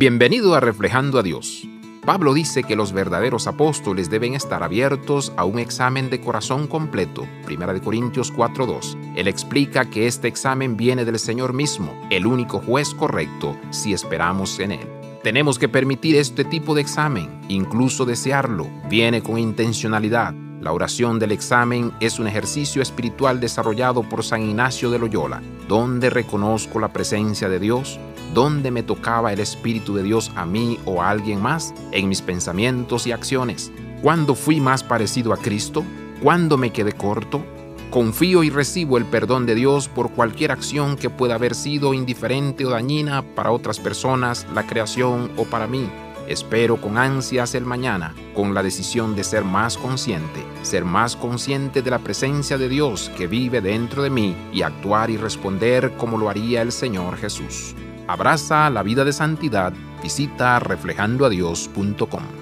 Bienvenido a Reflejando a Dios. Pablo dice que los verdaderos apóstoles deben estar abiertos a un examen de corazón completo, 1 Corintios 4.2. Él explica que este examen viene del Señor mismo, el único juez correcto, si esperamos en Él. Tenemos que permitir este tipo de examen, incluso desearlo, viene con intencionalidad. La oración del examen es un ejercicio espiritual desarrollado por San Ignacio de Loyola, donde reconozco la presencia de Dios, ¿Dónde me tocaba el Espíritu de Dios a mí o a alguien más en mis pensamientos y acciones? ¿Cuándo fui más parecido a Cristo? ¿Cuándo me quedé corto? Confío y recibo el perdón de Dios por cualquier acción que pueda haber sido indiferente o dañina para otras personas, la creación o para mí. Espero con ansias el mañana, con la decisión de ser más consciente, ser más consciente de la presencia de Dios que vive dentro de mí y actuar y responder como lo haría el Señor Jesús. Abraza la vida de santidad. Visita reflejandoadios.com.